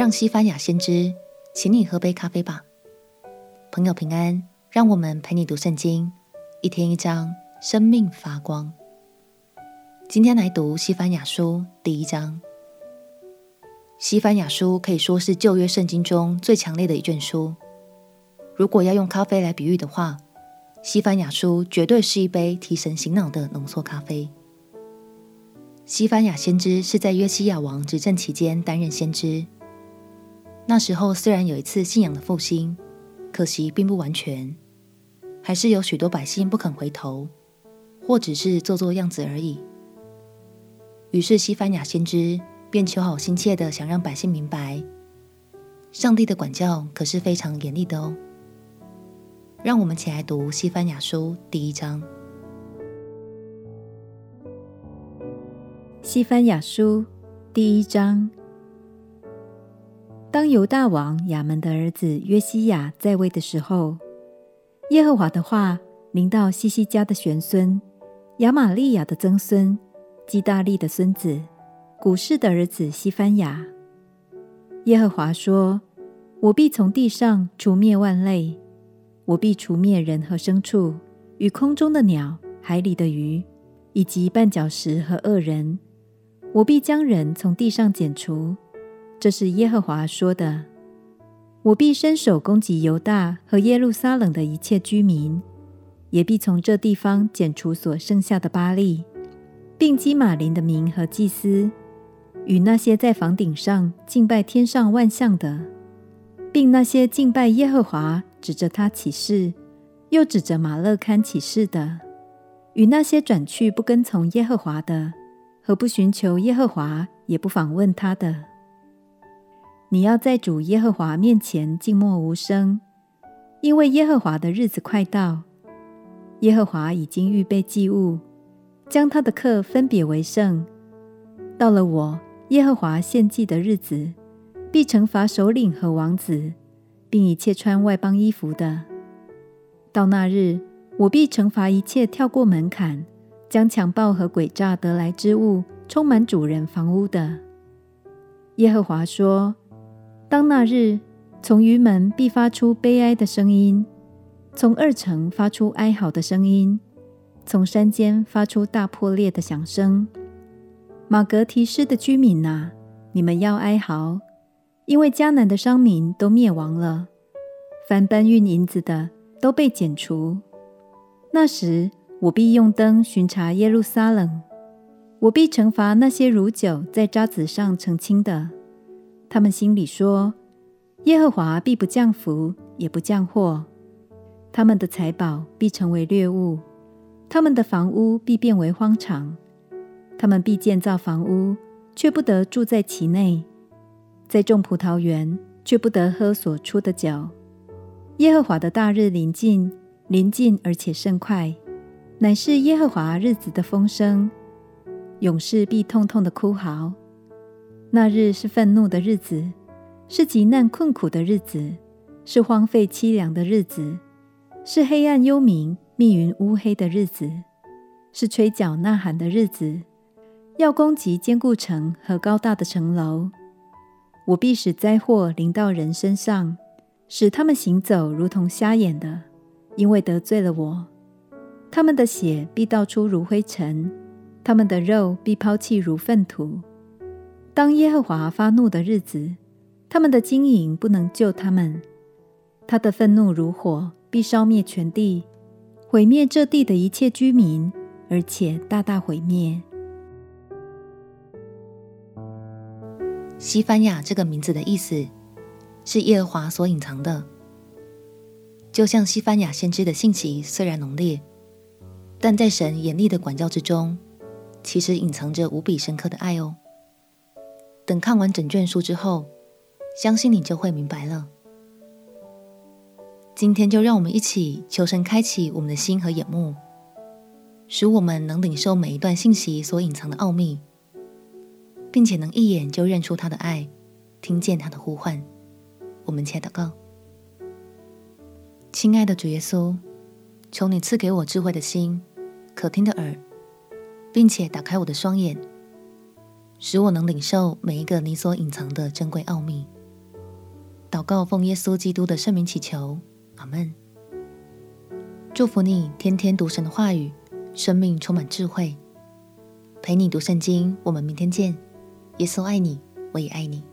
让西班牙先知请你喝杯咖啡吧。朋友平安，让我们陪你读圣经，一天一章，生命发光。今天来读西班牙书第一章。西班牙书可以说是旧约圣经中最强烈的一卷书。如果要用咖啡来比喻的话，西班牙书绝对是一杯提神醒脑的浓缩咖啡。西班牙先知是在约西亚王执政期间担任先知。那时候虽然有一次信仰的复兴，可惜并不完全，还是有许多百姓不肯回头，或只是做做样子而已。于是西番雅先知便求好心切地想让百姓明白，上帝的管教可是非常严厉的哦。让我们起来读西番雅书第一章。西番雅书第一章。当犹大王亚扪的儿子约西亚在位的时候，耶和华的话临到西西家的玄孙亚玛利亚的曾孙基大利的孙子古事的儿子西番雅。耶和华说：“我必从地上除灭万类。”我必除灭人和牲畜，与空中的鸟、海里的鱼，以及绊脚石和恶人。我必将人从地上剪除。这是耶和华说的。我必伸手攻击犹大和耶路撒冷的一切居民，也必从这地方剪除所剩下的巴力，并基玛林的民和祭司，与那些在房顶上敬拜天上万象的，并那些敬拜耶和华。指着他起誓，又指着马勒堪起誓的，与那些转去不跟从耶和华的，和不寻求耶和华也不访问他的，你要在主耶和华面前静默无声，因为耶和华的日子快到。耶和华已经预备祭物，将他的客分别为圣。到了我耶和华献祭的日子，必惩罚首领和王子。并一切穿外邦衣服的，到那日，我必惩罚一切跳过门槛，将强暴和诡诈得来之物充满主人房屋的。耶和华说：当那日，从鱼门必发出悲哀的声音，从二城发出哀嚎的声音，从山间发出大破裂的响声。玛格提斯的居民哪，你们要哀嚎。因为迦南的商民都灭亡了，凡搬运银子的都被剪除。那时，我必用灯巡查耶路撒冷，我必惩罚那些如酒在渣滓上澄清的。他们心里说：耶和华必不降福，也不降祸。他们的财宝必成为掠物，他们的房屋必变为荒场。他们必建造房屋，却不得住在其内。在种葡萄园，却不得喝所出的酒。耶和华的大日临近，临近而且甚快，乃是耶和华日子的风声。勇士必痛痛的哭嚎。那日是愤怒的日子，是急难困苦的日子，是荒废凄凉的日子，是黑暗幽冥、密云乌黑的日子，是吹角呐喊的日子，要攻击坚固城和高大的城楼。我必使灾祸临到人身上，使他们行走如同瞎眼的，因为得罪了我。他们的血必倒出如灰尘，他们的肉必抛弃如粪土。当耶和华发怒的日子，他们的金银不能救他们。他的愤怒如火，必烧灭全地，毁灭这地的一切居民，而且大大毁灭。西番雅这个名字的意思是耶和华所隐藏的，就像西番雅先知的性情虽然浓烈，但在神严厉的管教之中，其实隐藏着无比深刻的爱哦。等看完整卷书之后，相信你就会明白了。今天就让我们一起求神开启我们的心和眼目，使我们能领受每一段信息所隐藏的奥秘。并且能一眼就认出他的爱，听见他的呼唤。我们且祷告：亲爱的主耶稣，求你赐给我智慧的心、可听的耳，并且打开我的双眼，使我能领受每一个你所隐藏的珍贵奥秘。祷告奉耶稣基督的圣名祈求，阿门。祝福你天天读神的话语，生命充满智慧。陪你读圣经，我们明天见。耶稣爱你，我也爱你。